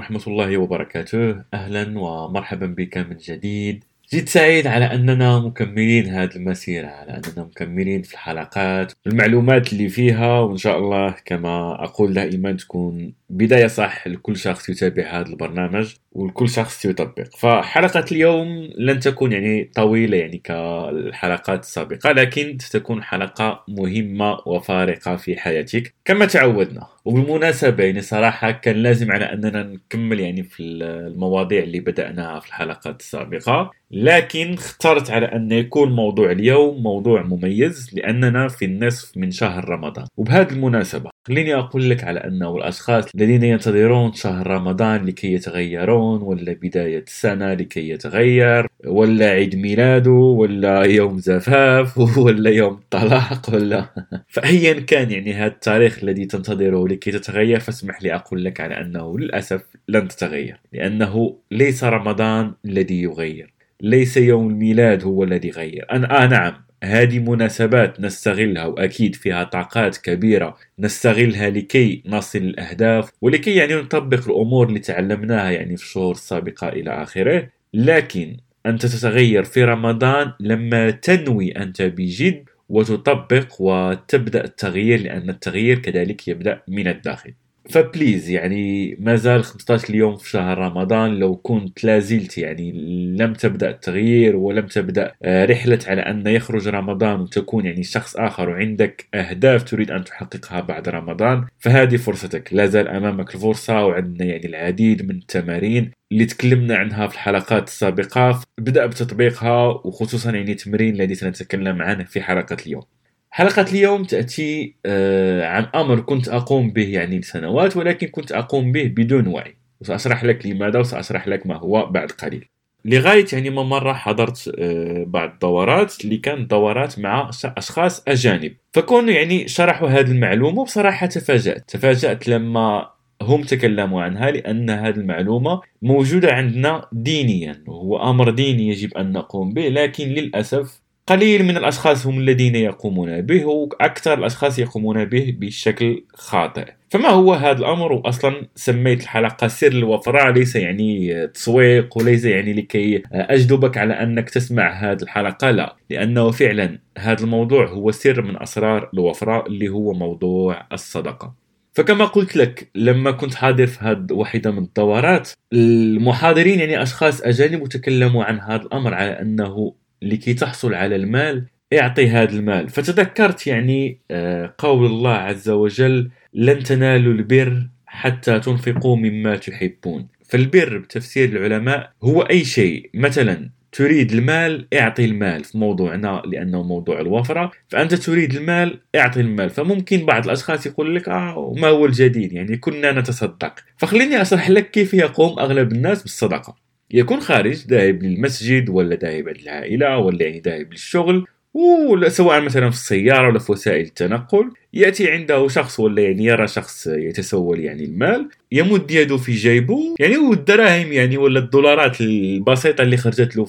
ورحمة الله وبركاته. أهلا ومرحبا بك من جديد. جد سعيد على أننا مكملين هذه المسيرة على أننا مكملين في الحلقات المعلومات اللي فيها وإن شاء الله كما أقول دائما تكون بداية صح لكل شخص يتابع هذا البرنامج. ولكل شخص يطبق. فحلقة اليوم لن تكون يعني طويلة يعني كالحلقات السابقة لكن ستكون حلقة مهمة وفارقة في حياتك. كما تعودنا وبالمناسبة يعني صراحة كان لازم على أننا نكمل يعني في المواضيع اللي بدأناها في الحلقات السابقة لكن اخترت على أن يكون موضوع اليوم موضوع مميز لأننا في النصف من شهر رمضان. وبهذه المناسبة خليني أقول لك على أنه الأشخاص الذين ينتظرون شهر رمضان لكي يتغيرون ولا بداية السنة لكي يتغير ولا عيد ميلاده ولا يوم زفاف ولا يوم طلاق ولا فأيا كان يعني هذا التاريخ الذي تنتظره لكي تتغير فاسمح لي أقول لك على أنه للأسف لن تتغير لأنه ليس رمضان الذي يغير ليس يوم الميلاد هو الذي يغير. أنا آه نعم. هذه مناسبات نستغلها وأكيد فيها طاقات كبيرة نستغلها لكي نصل الأهداف ولكي يعني نطبق الأمور اللي تعلمناها يعني في الشهور السابقة إلى آخره. لكن أنت تتغير في رمضان لما تنوي أنت بجد وتطبق وتبدأ التغيير لأن التغيير كذلك يبدأ من الداخل. فبليز يعني ما زال 15 اليوم في شهر رمضان لو كنت لازلت يعني لم تبدأ التغيير ولم تبدأ آه، رحلة على أن يخرج رمضان وتكون يعني شخص آخر وعندك أهداف تريد أن تحققها بعد رمضان فهذه فرصتك. لا زال أمامك الفرصة وعندنا يعني العديد من التمارين اللي تكلمنا عنها في الحلقات السابقة. ابدا بتطبيقها وخصوصا يعني التمرين الذي سنتكلم عنه في حلقة اليوم. حلقة اليوم تأتي آه، عن أمر كنت أقوم به يعني لسنوات ولكن كنت أقوم به بدون وعي. وسأشرح لك لماذا وسأشرح لك ما هو بعد قليل. لغاية يعني ما مرة حضرت آه، بعض الدورات اللي كانت دورات مع أشخاص أجانب. فكونوا يعني شرحوا هذه المعلومة وبصراحة تفاجأت. تفاجأت لما هم تكلموا عنها لأن هذه المعلومة موجودة عندنا دينيا وهو أمر ديني يجب أن نقوم به لكن للأسف قليل من الأشخاص هم الذين يقومون به وأكثر الأشخاص يقومون به بشكل خاطئ. فما هو هذا الأمر؟ وأصلا سميت الحلقة سر الوفرة ليس يعني تسويق وليس يعني لكي أجذبك على أنك تسمع هذه الحلقة لا. لأنه فعلا هذا الموضوع هو سر من أسرار الوفرة اللي هو موضوع الصدقة. فكما قلت لك لما كنت حاضر في هذه واحدة من الدورات المحاضرين يعني أشخاص أجانب وتكلموا عن هذا الأمر على أنه لكي تحصل على المال اعطي هذا المال. فتذكرت يعني آه، قول الله عز وجل لن تنالوا البر حتى تنفقوا مما تحبون. فالبر بتفسير العلماء هو أي شيء. مثلا تريد المال اعطي المال. في موضوعنا لأنه موضوع الوفرة. فأنت تريد المال اعطي المال. فممكن بعض الأشخاص يقول لك آه ما هو الجديد؟ يعني كنا نتصدق. فخليني أشرح لك كيف يقوم أغلب الناس بالصدقة. يكون خارج ذاهب للمسجد ولا ذاهب للعائلة ولا يعني ذاهب للشغل ولا سواء مثلا في السيارة ولا في وسائل التنقل يأتي عنده شخص ولا يعني يرى شخص يتسول يعني المال يمد يده في جيبه يعني والدراهم يعني ولا الدولارات البسيطة اللي خرجت له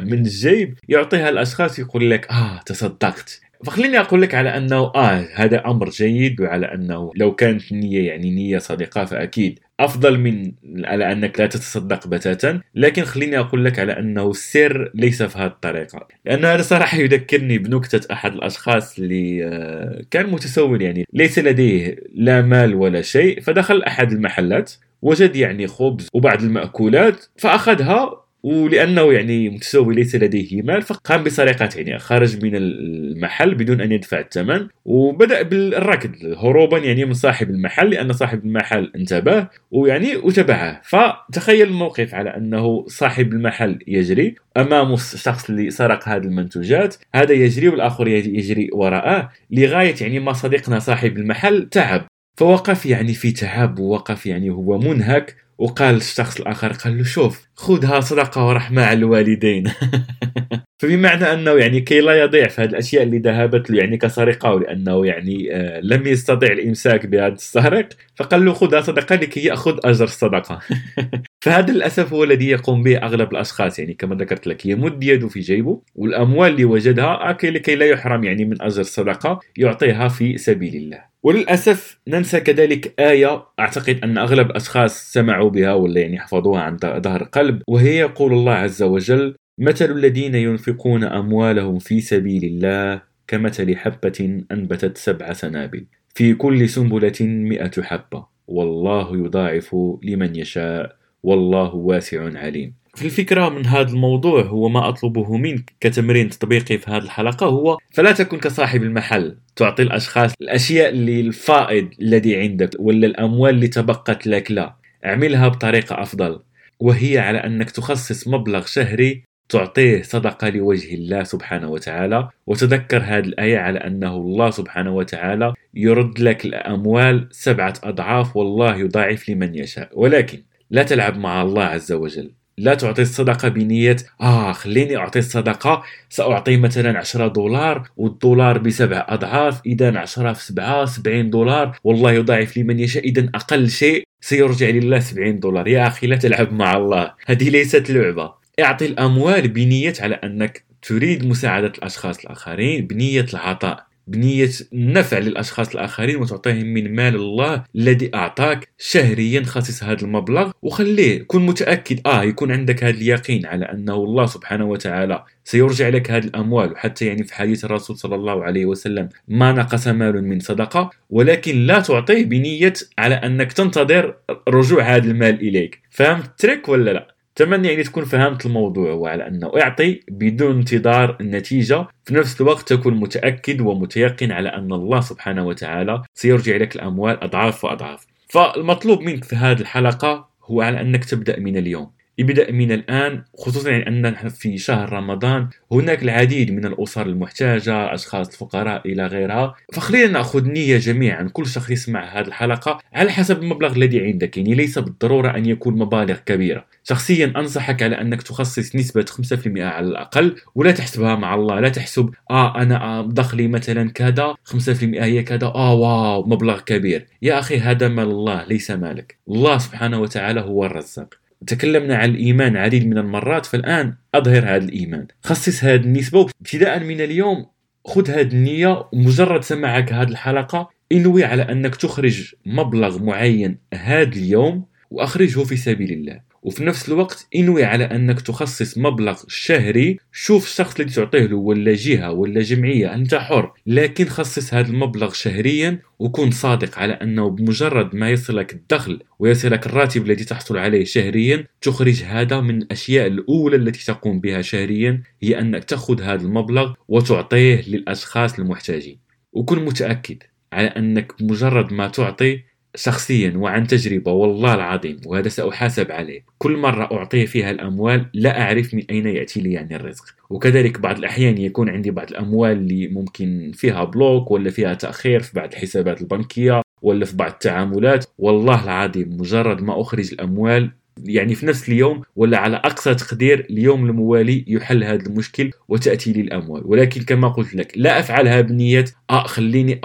من الجيب يعطيها الأشخاص يقول لك آه تصدقت. فخليني أقول لك على أنه آه هذا أمر جيد وعلى أنه لو كانت النيه يعني نية صادقة فأكيد أفضل من على أنك لا تتصدق بتاتا. لكن خليني أقول لك على أنه السر ليس في هذه الطريقة. لأن هذا صراحة يذكرني بنكتة أحد الأشخاص اللي آه، كان متسول يعني ليس لديه لا مال ولا شيء فدخل أحد المحلات وجد يعني خبز وبعض المأكولات فأخذها ولأنه يعني متسوي ليس لديه مال فقام بسرقه يعني خرج من المحل بدون أن يدفع الثمن وبدأ بالركض هروبا يعني من صاحب المحل لأن صاحب المحل انتبه ويعني وتبعه. فتخيل الموقف على أنه صاحب المحل يجري امامه الشخص اللي سرق هذه المنتوجات هذا يجري والآخر يجري وراءه. لغاية يعني ما صديقنا صاحب المحل تعب. فوقف يعني في تعب ووقف يعني هو منهك. وقال الشخص الآخر قال له شوف خذها صدقة ورحمه على الوالدين. فبمعنى أنه يعني كي لا يضيع في هذه الأشياء اللي ذهبت له يعني كسرقة لأنه يعني آه لم يستطع الإمساك بهذا السارق فقال له خذها صدقة لكي يأخذ أجر الصدقة. فهذا للأسف هو الذي يقوم به أغلب الأشخاص يعني كما ذكرت لك يمد يده في جيبه والأموال اللي وجدها لكي لا يحرم يعني من أجر الصدقة يعطيها في سبيل الله. وللأسف ننسى كذلك آية أعتقد أن أغلب الاشخاص سمعوا بها ولا يعني حفظوها عن ظهر قلب وهي يقول الله عز وجل مثل الذين ينفقون أموالهم في سبيل الله كمثل حبة أنبتت سبع سنابل في كل سنبلة مئة حبة والله يضاعف لمن يشاء والله واسع عليم. في الفكرة من هذا الموضوع هو ما أطلبه منك كتمرين تطبيقي في هذه الحلقة هو فلا تكن كصاحب المحل تعطي الأشخاص الأشياء اللي الفائض الذي عندك ولا الأموال اللي تبقت لك لا اعملها بطريقة أفضل. وهي على أنك تخصص مبلغ شهري تعطيه صدقة لوجه الله سبحانه وتعالى وتذكر هذه الآية على أنه الله سبحانه وتعالى يرد لك الأموال سبعة أضعاف والله يضاعف لمن يشاء. ولكن لا تلعب مع الله عز وجل. لا تعطي الصدقة بنية. آه خليني أعطي الصدقة. سأعطي مثلا 10 دولار والدولار بسبع أضعاف إذا 10 في 7 70 دولار. والله يضاعف لمن يشاء إذا أقل شيء سيرجع لله 70 دولار. يا أخي لا تلعب مع الله. هذه ليست لعبة. اعطي الأموال بنية على أنك تريد مساعدة الأشخاص الآخرين بنية العطاء. بنية النفع للأشخاص الآخرين وتعطيهم من مال الله الذي أعطاك شهريا خصص هذا المبلغ. وخليه كن متأكد. آه يكون عندك هذا اليقين على أنه الله سبحانه وتعالى سيرجع لك هذه الأموال. وحتى يعني في حديث الرسول صلى الله عليه وسلم ما نقص مال من صدقة ولكن لا تعطيه بنية على أنك تنتظر رجوع هذا المال إليك. فهمت التريك ولا لا؟ اتمنى يعني تكون فهمت الموضوع وعلى أنه أعطي بدون انتظار النتيجة. في نفس الوقت تكون متأكد ومتيقن على أن الله سبحانه وتعالى سيرجع لك الأموال أضعاف وأضعاف. فالمطلوب منك في هذه الحلقة هو على أنك تبدأ من اليوم. ابدأ من الآن خصوصا يعني أن في شهر رمضان هناك العديد من الأسر المحتاجة أشخاص الفقراء إلى غيرها. فخلينا نأخذ نية جميعا كل شخص يسمع هذه الحلقة على حسب المبلغ الذي عندك. يعني ليس بالضرورة أن يكون مبالغ كبيرة. شخصيا أنصحك على أنك تخصص نسبة 5% على الأقل ولا تحسبها مع الله. لا تحسب آه أنا دخلي مثلا كذا 5% هي كذا. آه واو مبلغ كبير. يا أخي هذا مال الله ليس مالك. الله سبحانه وتعالى هو الرزاق. تكلمنا عن الإيمان عديد من المرات فالآن أظهر هذا الإيمان. خصص هذه النسبة ابتداء من اليوم خذ هذه النية ومجرد سماعك هذه الحلقة انوي على أنك تخرج مبلغ معين هذا اليوم وأخرجه في سبيل الله. وفي نفس الوقت انوي على أنك تخصص مبلغ شهري. شوف الشخص اللي تعطيه له ولا جهة ولا جمعية أنت حر. لكن خصص هذا المبلغ شهريا وكن صادق على أنه بمجرد ما يصلك الدخل ويصلك الراتب الذي تحصل عليه شهريا تخرج هذا من الأشياء الأولى التي تقوم بها شهريا هي أنك تأخذ هذا المبلغ وتعطيه للأشخاص المحتاجين. وكن متأكد على أنك مجرد ما تعطي شخصيا وعن تجربة والله العظيم وهذا سأحاسب عليه. كل مرة أعطيه فيها الأموال لا أعرف من أين يأتي لي يعني الرزق. وكذلك بعض الأحيان يكون عندي بعض الأموال اللي ممكن فيها بلوك ولا فيها تأخير في بعض الحسابات البنكية ولا في بعض التعاملات. والله العظيم مجرد ما أخرج الأموال يعني في نفس اليوم ولا على أقصى تقدير اليوم الموالي يحل هذا المشكل وتأتي لي الأموال. ولكن كما قلت لك لا أفعلها بنية آه خليني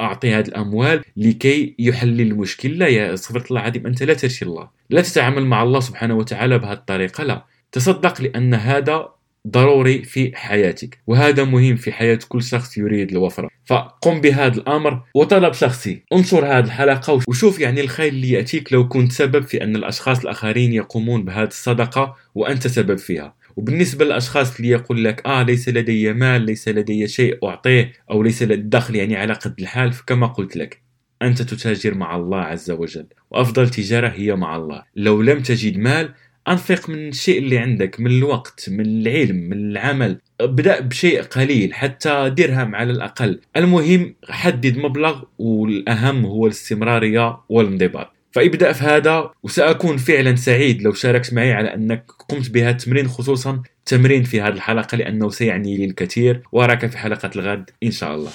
أعطي هذه الأموال لكي يحل المشكل. لا يا صفرت الله العظيم أنت لا ترشي الله لا تتعامل مع الله سبحانه وتعالى بهذه الطريقة لا. تصدق لأن هذا ضروري في حياتك وهذا مهم في حياة كل شخص يريد الوفرة. فقم بهذا الأمر وطلب شخصي. انشر هذه الحلقة وشوف يعني الخير اللي يأتيك لو كنت سبب في أن الأشخاص الآخرين يقومون بهذه الصدقة وأنت سبب فيها. وبالنسبة للأشخاص اللي يقول لك آه ليس لدي مال ليس لدي شيء أعطيه أو ليس لدي دخل يعني على قد الحال. فكما قلت لك أنت تتاجر مع الله عز وجل وأفضل تجارة هي مع الله. لو لم تجد مال أنفق من الشيء اللي عندك من الوقت من العلم من العمل. ابدأ بشيء قليل حتى درهم على الأقل. المهم حدد مبلغ والأهم هو الاستمرارية والانضباط. فابدأ في هذا وسأكون فعلا سعيد لو شاركت معي على أنك قمت بهذا التمرين خصوصا تمرين في هذه الحلقة لأنه سيعني لي الكثير. وأراك في حلقة الغد إن شاء الله.